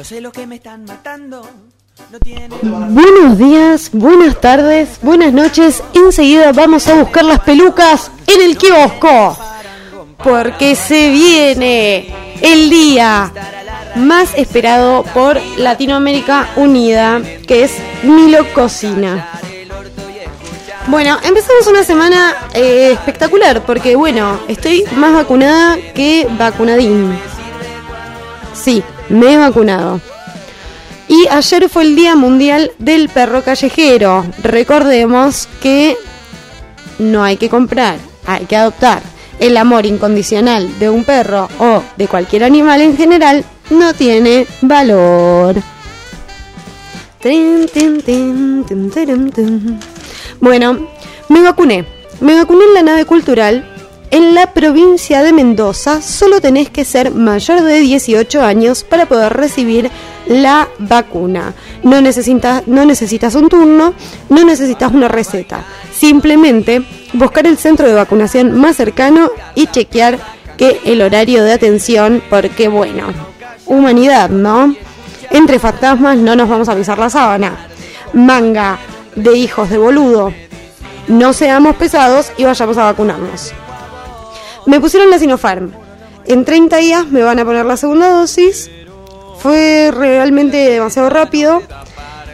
Yo sé lo que me están matando. Buenos días, buenas tardes, buenas noches. Enseguida vamos a buscar las pelucas en el kiosco. Porque se viene el día más esperado por Latinoamérica Unida, que es Milo Cocina. Bueno, empezamos una semana eh, espectacular porque, bueno, estoy más vacunada que vacunadín. Sí, me he vacunado. Y ayer fue el Día Mundial del Perro Callejero. Recordemos que no hay que comprar, hay que adoptar. El amor incondicional de un perro o de cualquier animal en general no tiene valor. Bueno, me vacuné. Me vacuné en la nave cultural. En la provincia de Mendoza solo tenés que ser mayor de 18 años para poder recibir la vacuna. No necesitas, un turno, no necesitas una receta. Simplemente buscar el centro de vacunación más cercano y chequear que el horario de atención, porque bueno, humanidad, ¿no? Entre fantasmas no nos vamos a pisar la sábana. Manga de hijos de boludo. No seamos pesados y vayamos a vacunarnos. Me pusieron la Sinopharm. En 30 días me van a poner la segunda dosis. Fue realmente demasiado rápido.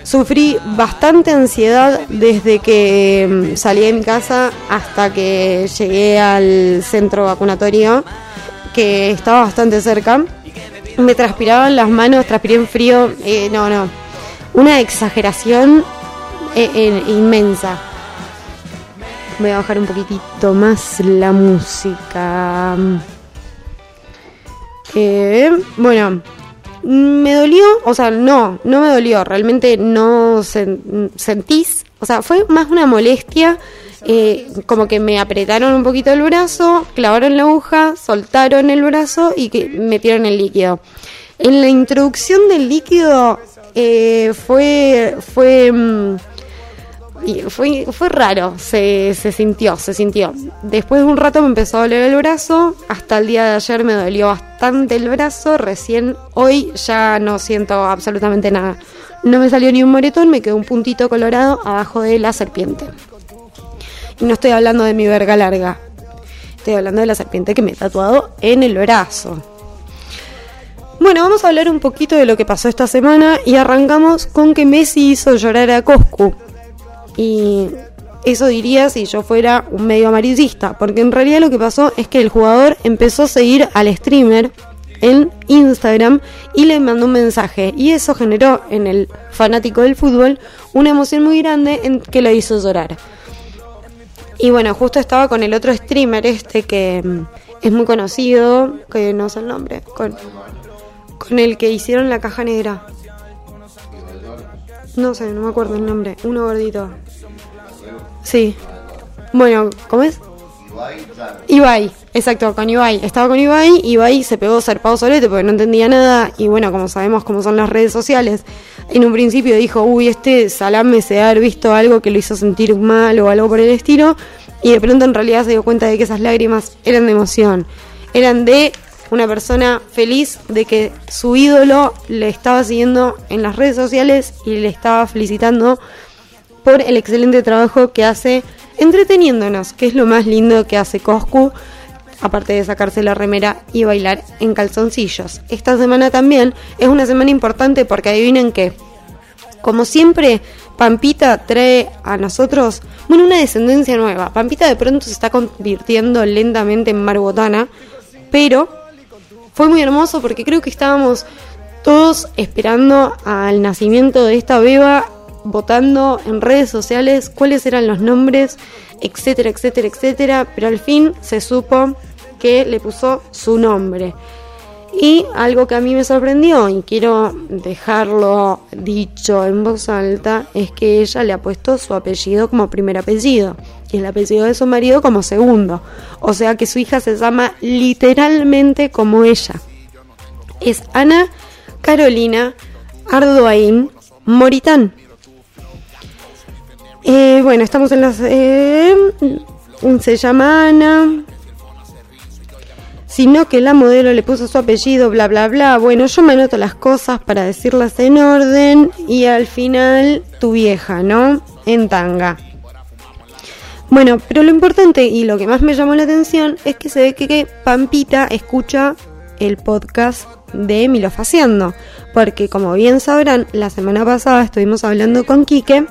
Sufrí bastante ansiedad desde que mm, salí de mi casa hasta que llegué al centro vacunatorio, que estaba bastante cerca. Me transpiraban las manos, transpiré en frío. Eh, no, no. Una exageración eh, eh, inmensa. Voy a bajar un poquitito más la música. Eh, bueno, me dolió, o sea, no, no me dolió, realmente no sentís, o sea, fue más una molestia, eh, como que me apretaron un poquito el brazo, clavaron la aguja, soltaron el brazo y que metieron el líquido. En la introducción del líquido eh, fue, fue mm, y fue, fue raro, se, se sintió, se sintió. Después de un rato me empezó a doler el brazo, hasta el día de ayer me dolió bastante el brazo, recién hoy ya no siento absolutamente nada. No me salió ni un moretón, me quedó un puntito colorado abajo de la serpiente. Y no estoy hablando de mi verga larga, estoy hablando de la serpiente que me he tatuado en el brazo. Bueno, vamos a hablar un poquito de lo que pasó esta semana y arrancamos con que Messi hizo llorar a Coscu. Y eso diría si yo fuera un medio amarillista, porque en realidad lo que pasó es que el jugador empezó a seguir al streamer en Instagram y le mandó un mensaje y eso generó en el fanático del fútbol una emoción muy grande en que lo hizo llorar. Y bueno, justo estaba con el otro streamer este que mm, es muy conocido, que no sé el nombre, con, con el que hicieron la caja negra. No sé, no me acuerdo el nombre. Uno gordito. Sí. Bueno, ¿cómo es? Ibai, exacto, con Ibai. Estaba con Ibai, Ibai se pegó zarpado solete porque no entendía nada. Y bueno, como sabemos cómo son las redes sociales, en un principio dijo, uy, este salame se ha visto algo que lo hizo sentir mal o algo por el estilo. Y de pronto en realidad se dio cuenta de que esas lágrimas eran de emoción. Eran de una persona feliz de que su ídolo le estaba siguiendo en las redes sociales y le estaba felicitando por el excelente trabajo que hace entreteniéndonos, que es lo más lindo que hace Coscu, aparte de sacarse la remera y bailar en calzoncillos. Esta semana también es una semana importante porque adivinen que, como siempre, Pampita trae a nosotros, bueno, una descendencia nueva. Pampita de pronto se está convirtiendo lentamente en Marbotana, pero fue muy hermoso porque creo que estábamos todos esperando al nacimiento de esta beba, votando en redes sociales cuáles eran los nombres, etcétera, etcétera, etcétera, pero al fin se supo que le puso su nombre. Y algo que a mí me sorprendió y quiero dejarlo dicho en voz alta es que ella le ha puesto su apellido como primer apellido y el apellido de su marido como segundo. O sea que su hija se llama literalmente como ella. Es Ana Carolina Ardoain Moritán. Eh, bueno, estamos en las... Eh, se llama Ana. sino que la modelo le puso su apellido, bla, bla, bla. Bueno, yo me anoto las cosas para decirlas en orden y al final tu vieja, ¿no? En tanga. Bueno, pero lo importante y lo que más me llamó la atención es que se ve que, Pampita escucha el podcast de Milo Faciendo. Porque como bien sabrán, la semana pasada estuvimos hablando con Quique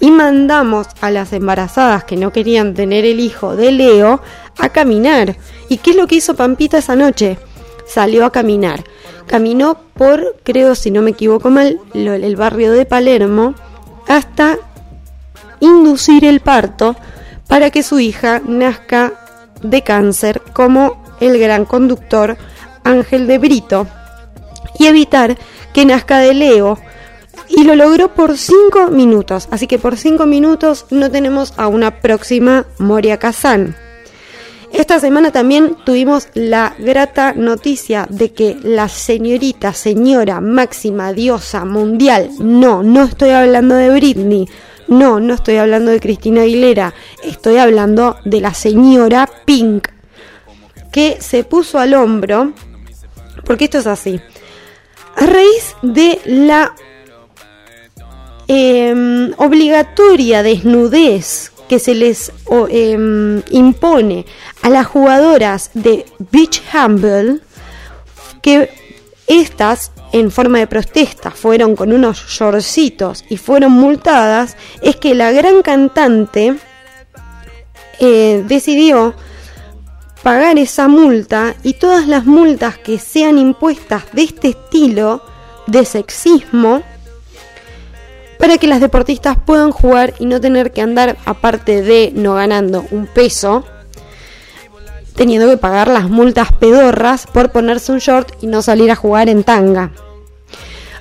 y mandamos a las embarazadas que no querían tener el hijo de Leo a caminar. ¿Y qué es lo que hizo Pampita esa noche? Salió a caminar. Caminó por, creo si no me equivoco mal, el barrio de Palermo hasta inducir el parto para que su hija nazca de cáncer como el gran conductor Ángel de Brito y evitar que nazca de Leo. Y lo logró por 5 minutos. Así que por 5 minutos no tenemos a una próxima Moria Kazan. Esta semana también tuvimos la grata noticia de que la señorita, señora máxima diosa mundial, no, no estoy hablando de Britney, no, no estoy hablando de Cristina Aguilera, estoy hablando de la señora Pink, que se puso al hombro, porque esto es así, a raíz de la em, obligatoria desnudez que se les em, impone a las jugadoras de Beach Humble, que estas en forma de protesta fueron con unos shortcitos y fueron multadas, es que la gran cantante eh, decidió pagar esa multa y todas las multas que sean impuestas de este estilo de sexismo para que las deportistas puedan jugar y no tener que andar aparte de no ganando un peso teniendo que pagar las multas pedorras por ponerse un short y no salir a jugar en tanga.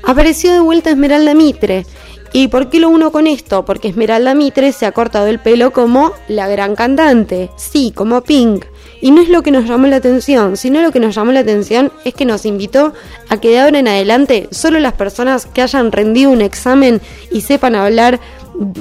Apareció de vuelta Esmeralda Mitre. ¿Y por qué lo uno con esto? Porque Esmeralda Mitre se ha cortado el pelo como la gran cantante, sí, como Pink. Y no es lo que nos llamó la atención, sino lo que nos llamó la atención es que nos invitó a que de ahora en adelante solo las personas que hayan rendido un examen y sepan hablar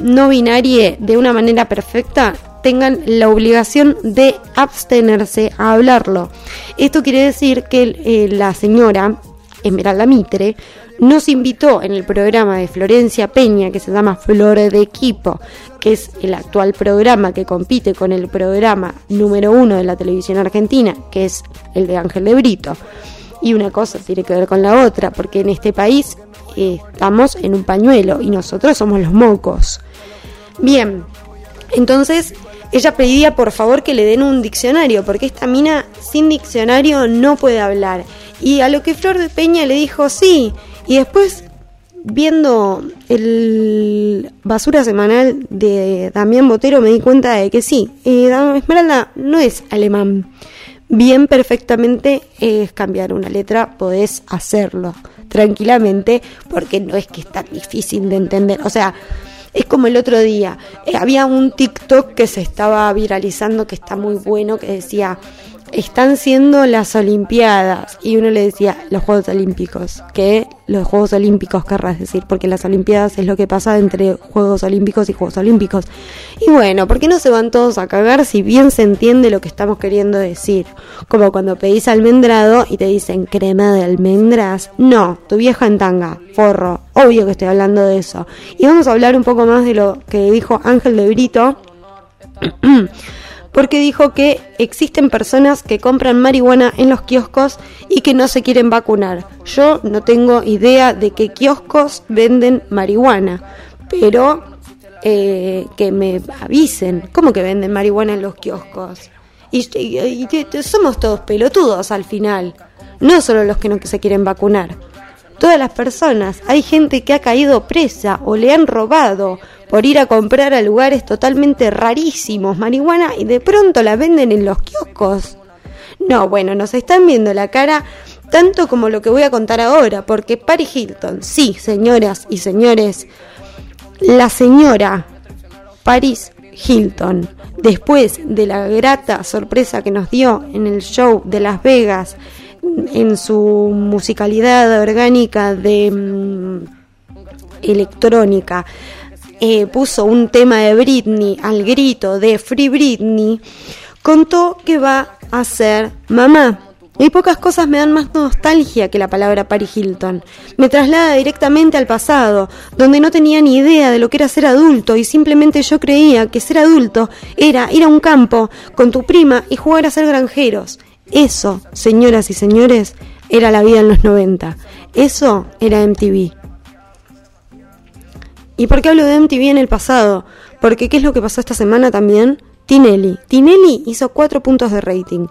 no binario de una manera perfecta tengan la obligación de abstenerse a hablarlo. Esto quiere decir que eh, la señora Esmeralda Mitre nos invitó en el programa de Florencia Peña que se llama Flor de Equipo, que es el actual programa que compite con el programa número uno de la televisión argentina, que es el de Ángel de Brito. Y una cosa tiene que ver con la otra, porque en este país eh, estamos en un pañuelo y nosotros somos los mocos. Bien, entonces ella pedía por favor que le den un diccionario, porque esta mina sin diccionario no puede hablar. Y a lo que Flor de Peña le dijo sí. Y después, viendo el basura semanal de Damián Botero, me di cuenta de que sí, eh, Esmeralda no es alemán. Bien, perfectamente es cambiar una letra, podés hacerlo tranquilamente, porque no es que es tan difícil de entender. O sea, es como el otro día, eh, había un TikTok que se estaba viralizando que está muy bueno, que decía, están siendo las Olimpiadas. Y uno le decía, los Juegos Olímpicos. Que los Juegos Olímpicos querrás decir, porque las Olimpiadas es lo que pasa entre Juegos Olímpicos y Juegos Olímpicos. Y bueno, ¿por qué no se van todos a cagar si bien se entiende lo que estamos queriendo decir? Como cuando pedís almendrado y te dicen crema de almendras. No, tu vieja en tanga, forro. Obvio que estoy hablando de eso. Y vamos a hablar un poco más de lo que dijo Ángel de Brito. porque dijo que existen personas que compran marihuana en los kioscos y que no se quieren vacunar. Yo no tengo idea de qué kioscos venden marihuana, pero eh, que me avisen. ¿Cómo que venden marihuana en los kioscos? Y, somos todos pelotudos al final, no solo los que no se quieren vacunar. Todas las personas, hay gente que ha caído presa o le han robado por ir a comprar a lugares totalmente rarísimos marihuana y de pronto la venden en los kioscos. No, bueno, nos están viendo la cara tanto como lo que voy a contar ahora, porque Paris Hilton, sí, señoras y señores, la señora Paris Hilton, después de la grata sorpresa que nos dio en el show de Las Vegas, en su musicalidad orgánica de mm, electrónica, eh, puso un tema de Britney al grito de Free Britney, contó que va a ser mamá. Y pocas cosas me dan más nostalgia que la palabra Paris Hilton. Me traslada directamente al pasado, donde no tenía ni idea de lo que era ser adulto y simplemente yo creía que ser adulto era ir a un campo con tu prima y jugar a ser granjeros. Eso, señoras y señores, era la vida en los 90. Eso era MTV. ¿Y por qué hablo de MTV en el pasado? Porque ¿qué es lo que pasó esta semana también? Tinelli. Tinelli hizo cuatro puntos de rating.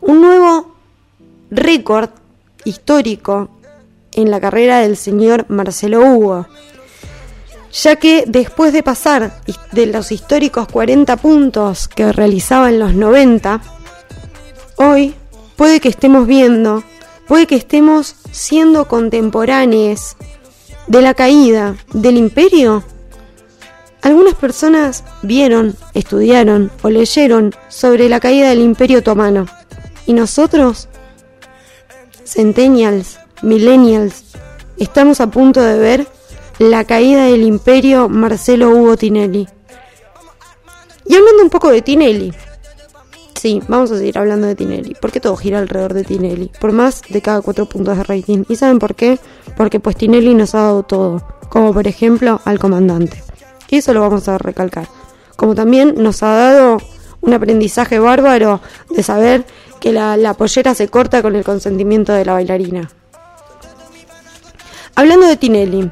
Un nuevo récord histórico en la carrera del señor Marcelo Hugo, ya que después de pasar de los históricos 40 puntos que realizaba en los 90, hoy puede que estemos viendo, puede que estemos siendo contemporáneos de la caída del imperio. Algunas personas vieron, estudiaron o leyeron sobre la caída del imperio otomano. Y nosotros centennials, millennials, estamos a punto de ver la caída del imperio Marcelo Hugo Tinelli. Y hablando un poco de Tinelli, sí, vamos a seguir hablando de Tinelli, porque todo gira alrededor de Tinelli, por más de cada cuatro puntos de rating. ¿Y saben por qué? Porque pues Tinelli nos ha dado todo, como por ejemplo al comandante. Y eso lo vamos a recalcar. Como también nos ha dado un aprendizaje bárbaro de saber que la, pollera se corta con el consentimiento de la bailarina. Hablando de Tinelli,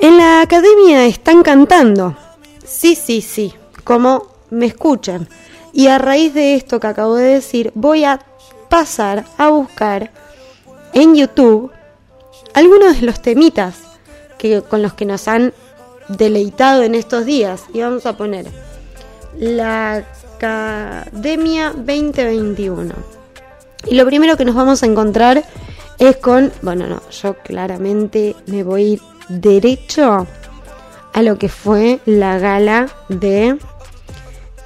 en la academia están cantando. Sí, sí, sí, como me escuchan. Y a raíz de esto que acabo de decir, voy a pasar a buscar en YouTube algunos de los temitas que, con los que nos han deleitado en estos días. Y vamos a poner la Academia 2021. Y lo primero que nos vamos a encontrar es con, bueno, no, yo claramente me voy derecho a lo que fue la gala de,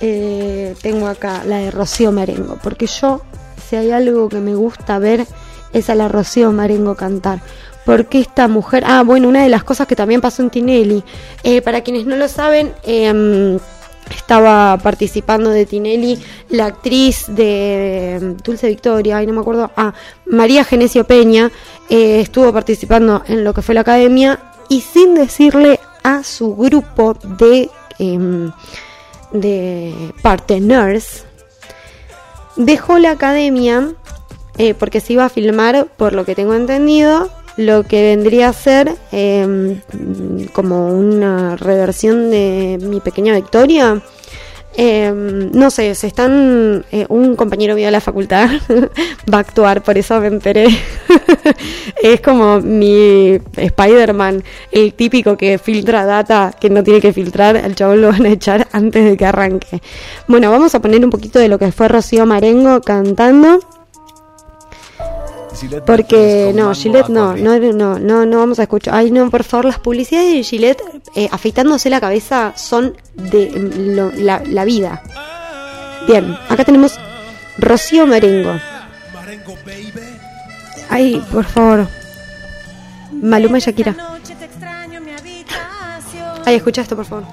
eh, tengo acá la de Rocío Marengo, porque yo, si hay algo que me gusta ver, es a la Rocío Marengo cantar. Porque esta mujer, ah, bueno, una de las cosas que también pasó en Tinelli, eh, para quienes no lo saben, eh, estaba participando de Tinelli la actriz de Dulce Victoria, y no me acuerdo, ah, María Genesio Peña, eh, estuvo participando en lo que fue la academia y sin decirle a su grupo de, eh, de partners, dejó la academia eh, porque se iba a filmar, por lo que tengo entendido, lo que vendría a ser em, como una reversión de mi pequeña victoria. Em, no sé, se están. Eh, un compañero mío de la facultad va a actuar, por eso me enteré. es como mi Spider-Man, el típico que filtra data que no tiene que filtrar. Al chabón lo van a echar antes de que arranque. Bueno, vamos a poner un poquito de lo que fue Rocío Marengo cantando. Porque no, Gillette no, no, no, no, no vamos a escuchar. Ay, no, por favor, las publicidades de Gillette eh, afeitándose la cabeza son de la, vida. Bien, acá tenemos Rocío Marengo. Ay, por favor. Maluma y Shakira. Ay, escucha esto, por favor.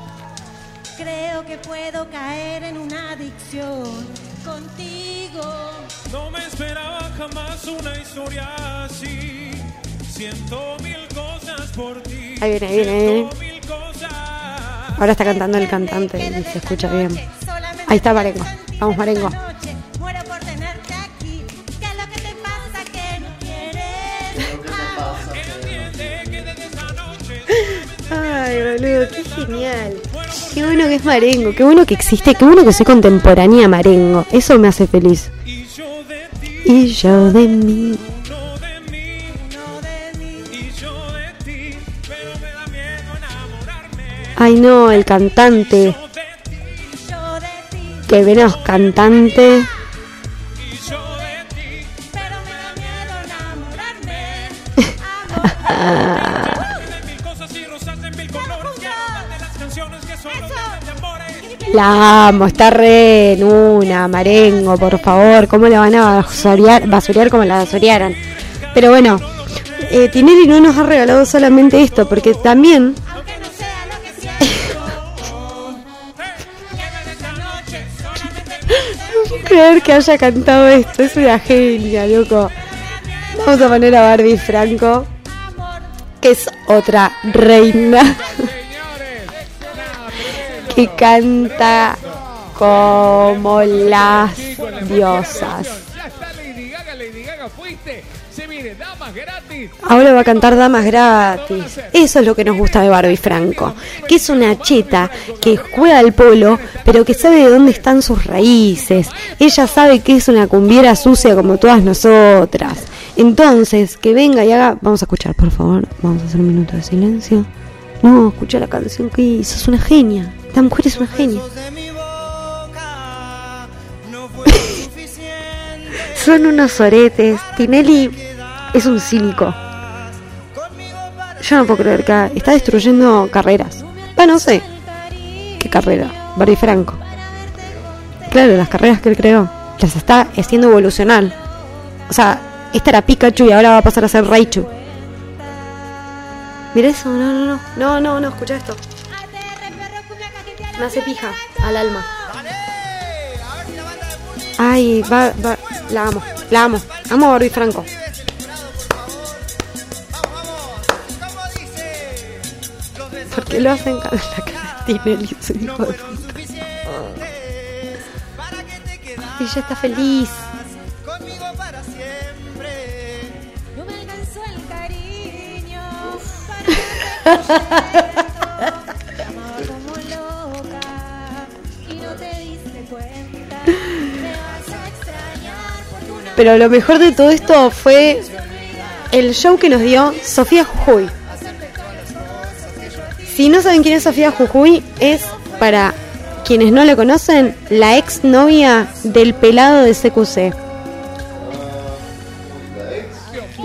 Creo que puedo caer en una adicción Siento mil cosas por ti. Ahí viene, ahí viene. Ahora está cantando el cantante y se escucha bien. Ahí está Marengo. Vamos, Marengo. Ay, boludo, qué genial. Qué bueno que es Marengo, qué bueno que existe, qué bueno que soy contemporánea Marengo. Eso me hace feliz y yo de mí. Ay no, el cantante. Que venos cantante. La amo, está re en una, Marengo, por favor. ¿Cómo le van a basurear, basurear como la basurearon? Pero bueno, eh, Tinelli no nos ha regalado solamente esto, porque también... creer que haya cantado esto. Es una genia, loco. Vamos a poner a Barbie Franco, que es otra reina. que canta como las diosas. Ahora va a cantar Damas Gratis. Eso es lo que nos gusta de Barbie Franco. Que es una cheta que juega al polo, pero que sabe de dónde están sus raíces. Ella sabe que es una cumbiera sucia como todas nosotras. Entonces, que venga y haga. Vamos a escuchar, por favor. Vamos a hacer un minuto de silencio. No, escucha la canción que hizo. Es una genia. La mujer es una genia. Son unos oretes. Tinelli es un cínico. Yo no puedo creer que está destruyendo carreras. Bueno, no sé. ¿Qué carrera? Barry Franco. Claro, las carreras que él creó. Las está haciendo evolucionar. O sea, esta era Pikachu y ahora va a pasar a ser Raichu. Mira eso, no, no, no. No, no, no, escucha esto. Me hace pija al alma. Ay, va, va, la amo, la amo. Amo a Barbie Franco. ¿Por qué lo hacen con la cara de Tinelli, su hijo de puta? Y ella está feliz. Pero lo mejor de todo esto fue el show que nos dio Sofía Jujuy. Si no saben quién es Sofía Jujuy, es para quienes no le conocen, la ex novia del pelado de CQC.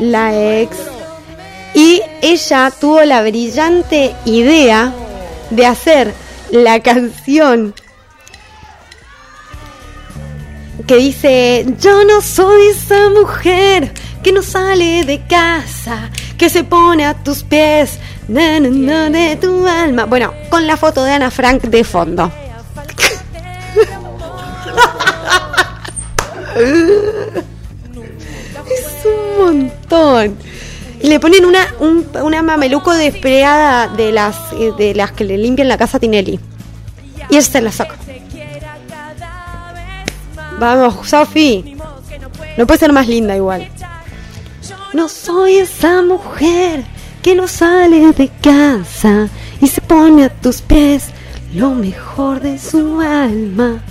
La ex. Y ella tuvo la brillante idea de hacer la canción que dice, yo no soy esa mujer que no sale de casa, que se pone a tus pies, de tu alma. Bueno, con la foto de Ana Frank de fondo. es un montón. Y le ponen una, una mameluco despreada de las, de las que le limpian la casa a Tinelli. Y esta se la saca. Vamos, Sofi. No puede ser más linda igual. No soy esa mujer que no sale de casa y se pone a tus pies lo mejor de su alma.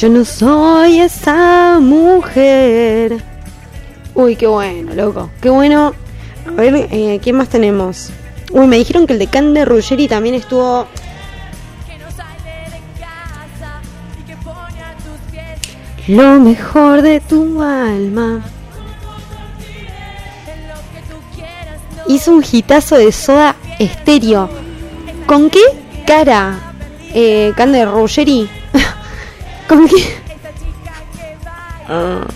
Yo no soy esa mujer. Uy, qué bueno, loco. Qué bueno. A ver, eh, ¿quién más tenemos? Uy, me dijeron que el de Cande Ruggeri también estuvo. Lo mejor de tu alma. Hizo un hitazo de soda estéreo. ¿Con qué cara? Eh, Cande Ruggeri. ¿Con qué? Ah.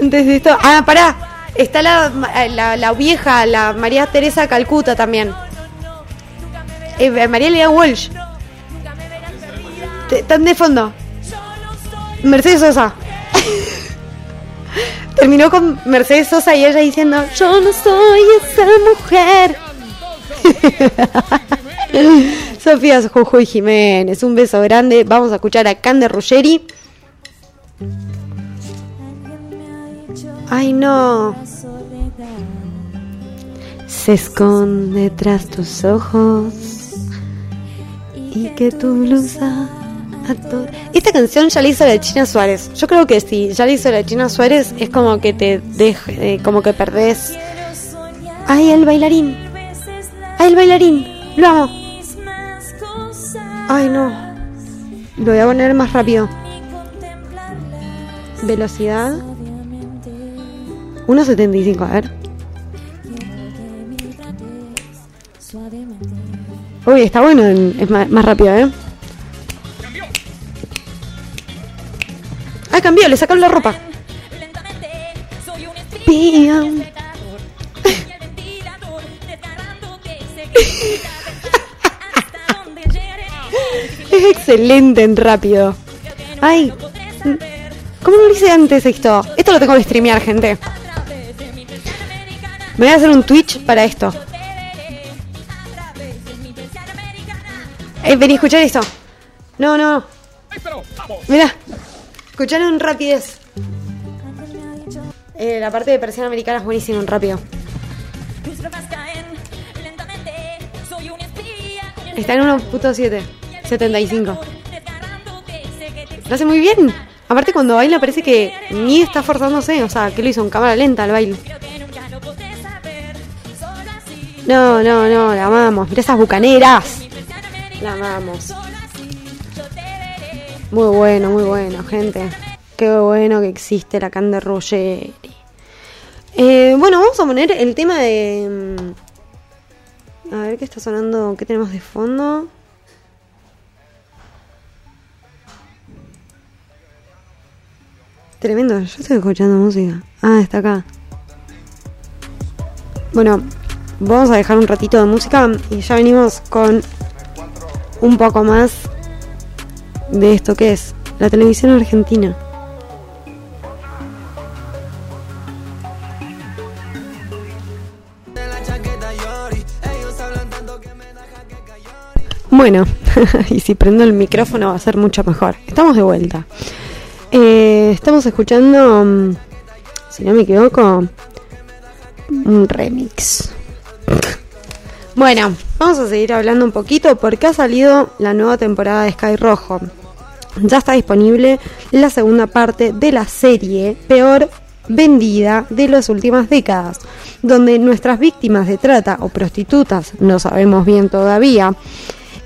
Antes de esto. Ah, pará. Está la, la, la vieja, la María Teresa Calcuta también. Eh, María Lea Walsh. Están de fondo. Mercedes Sosa. Terminó con Mercedes Sosa y ella diciendo, yo no soy esa mujer. Sofía Jujuy Jiménez, un beso grande. Vamos a escuchar a Cande Ruggeri. Ay, no. Se esconde tras tus ojos y que tu blusa esta canción ya la hizo la China Suárez. Yo creo que si ya la hizo la China Suárez es como que te deje, eh, como que perdés. Ay, el bailarín. Ay, el bailarín. Lo amo. Ay, no. Lo voy a poner más rápido. Velocidad. 1.75, a ver. Uy, está bueno, es más, más rápido, ¿eh? Cambió, le sacaron la ropa. es excelente en rápido. Ay, ¿cómo no lo hice antes esto? Esto lo tengo que streamear, gente. Me voy a hacer un Twitch para esto. Eh, vení, escuchar esto. No, no. Mira, escucharon en rapidez. Eh, la parte de persiana americana es buenísima en rápido. Está en 1.7, 75. Lo hace muy bien. Aparte cuando baila parece que ni está forzándose, o sea, que lo hizo en cámara lenta el baile. No, no, no, la amamos. Mira esas bucaneras. La amamos. Muy bueno, muy bueno, gente. Qué bueno que existe la Cande Ruggeri. Eh, bueno, vamos a poner el tema de... Mm, a ver qué está sonando, qué tenemos de fondo. Tremendo, yo estoy escuchando música. Ah, está acá. Bueno, vamos a dejar un ratito de música y ya venimos con un poco más de esto que es la televisión argentina. Bueno, y si prendo el micrófono va a ser mucho mejor. Estamos de vuelta. Eh, estamos escuchando, mm, si no me equivoco, un remix. Bueno, vamos a seguir hablando un poquito porque ha salido la nueva temporada de Sky Rojo. Ya está disponible la segunda parte de la serie peor vendida de las últimas décadas, donde nuestras víctimas de trata o prostitutas, no sabemos bien todavía,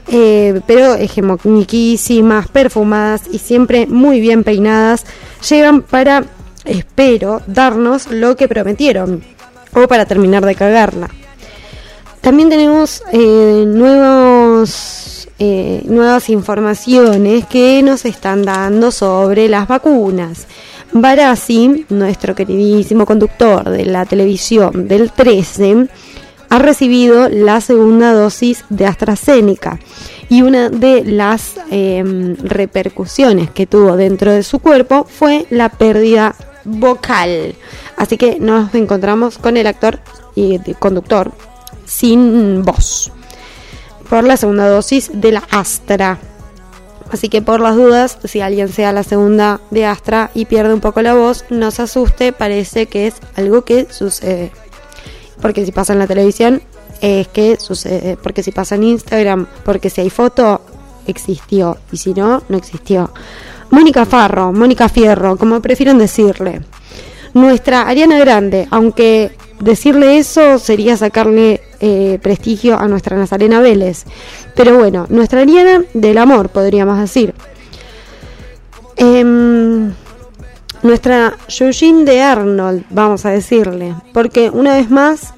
eh, pero hegemoniquísimas, perfumadas y siempre muy bien peinadas, llegan para, espero, darnos lo que prometieron o para terminar de cagarla. También tenemos eh, nuevos, eh, nuevas informaciones que nos están dando sobre las vacunas. Barassi, nuestro queridísimo conductor de la televisión del 13, ha recibido la segunda dosis de AstraZeneca y una de las em, repercusiones que tuvo dentro de su cuerpo fue la pérdida vocal. Así que nos encontramos con el actor y conductor sin voz por la segunda dosis de la Astra. Así que por las dudas, si alguien sea la segunda de Astra y pierde un poco la voz, no se asuste, parece que es algo que sucede porque si pasa en la televisión es que sucede, porque si pasa en Instagram, porque si hay foto, existió, y si no, no existió. Mónica Farro, Mónica Fierro, como prefieran decirle. Nuestra Ariana Grande, aunque decirle eso sería sacarle eh, prestigio a nuestra Nazarena Vélez. Pero bueno, nuestra Ariana del amor, podríamos decir. Em, nuestra Eugene de Arnold, vamos a decirle, porque una vez más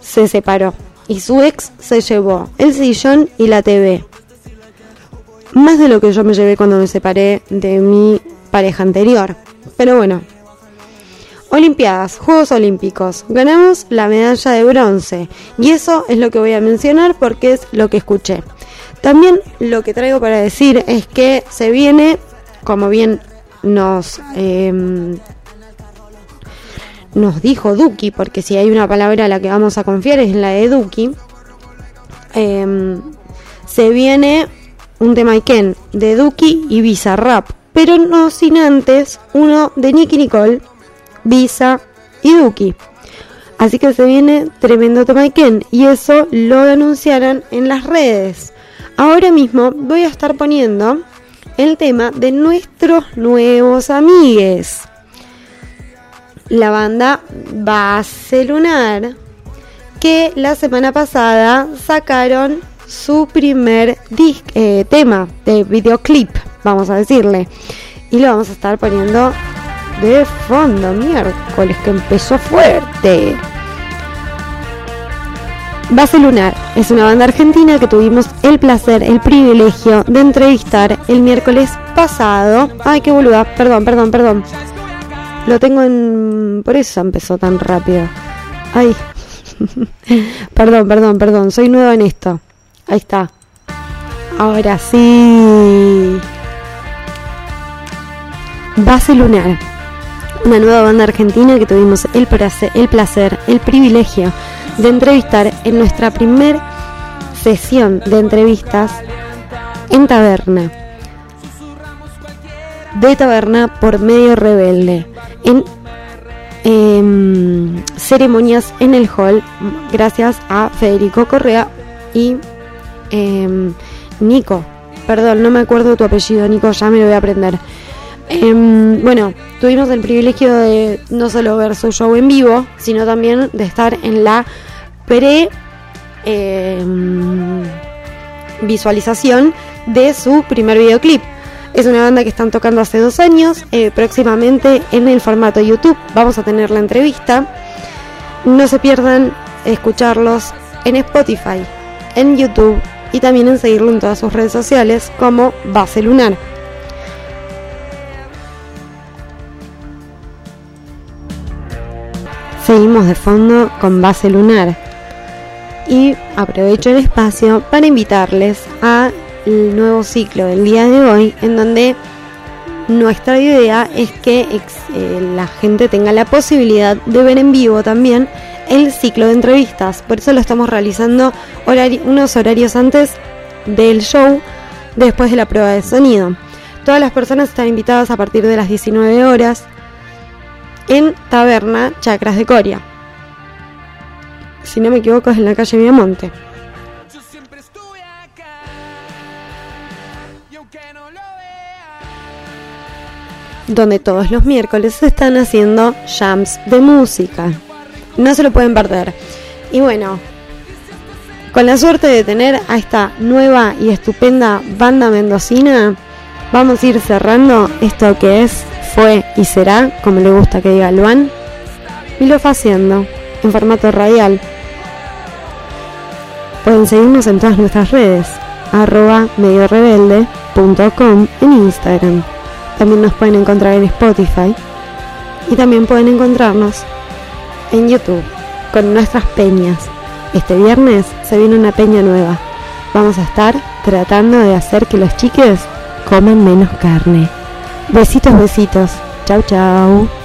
se separó y su ex se llevó el sillón y la TV. Más de lo que yo me llevé cuando me separé de mi pareja anterior. Pero bueno. Olimpiadas, Juegos Olímpicos. Ganamos la medalla de bronce. Y eso es lo que voy a mencionar porque es lo que escuché. También lo que traigo para decir es que se viene, como bien nos, em, nos dijo Duki, porque si hay una palabra a la que vamos a confiar es la de Duki, em, se viene un tema Iken de Duki y Visa Rap, pero no sin antes uno de Nicky Nicole, Visa y Duki. Así que se viene tremendo tema Iken y eso lo anunciaron en las redes. Ahora mismo voy a estar poniendo el tema de nuestros nuevos amigues. La banda Base Lunar, que la semana pasada sacaron su primer eh, tema de videoclip, vamos a decirle. Y lo vamos a estar poniendo de fondo, miércoles, que empezó fuerte. Base Lunar es una banda argentina que tuvimos el placer, el privilegio de entrevistar el miércoles pasado. Ay, qué boluda, perdón, perdón, perdón. Lo tengo en... Por eso empezó tan rápido. Ay, perdón, perdón, perdón, soy nueva en esto. Ahí está. Ahora sí. Base Lunar. Una nueva banda argentina que tuvimos el placer, el, placer, el privilegio de entrevistar en nuestra primer sesión de entrevistas en taberna. De taberna por medio rebelde. En em, ceremonias en el hall, gracias a Federico Correa y em, Nico. Perdón, no me acuerdo tu apellido, Nico, ya me lo voy a aprender. Em, bueno, tuvimos el privilegio de no solo ver su show en vivo, sino también de estar en la pre em, visualización de su primer videoclip. Es una banda que están tocando hace dos años. Eh, próximamente en el formato YouTube vamos a tener la entrevista. No se pierdan escucharlos en Spotify, en YouTube y también en seguirlo en todas sus redes sociales como Base Lunar. De fondo con base lunar. Y aprovecho el espacio para invitarles al nuevo ciclo del día de hoy, en donde nuestra idea es que eh, la gente tenga la posibilidad de ver en vivo también el ciclo de entrevistas. Por eso lo estamos realizando unos horarios antes del show, después de la prueba de sonido. Todas las personas están invitadas a partir de las 19 horas en Taberna Chacras de Coria. Si no me equivoco es en la calle Viamonte. Donde todos los miércoles se están haciendo jams de música. No se lo pueden perder. Y bueno, con la suerte de tener a esta nueva y estupenda banda mendocina, vamos a ir cerrando esto que es fue y será, como le gusta que diga Luan, y lo está haciendo en formato radial. Pueden seguirnos en todas nuestras redes, arroba mediorebelde.com en Instagram. También nos pueden encontrar en Spotify y también pueden encontrarnos en YouTube con nuestras peñas. Este viernes se viene una peña nueva. Vamos a estar tratando de hacer que los chiques coman menos carne. Besitos, besitos. Chau, chau.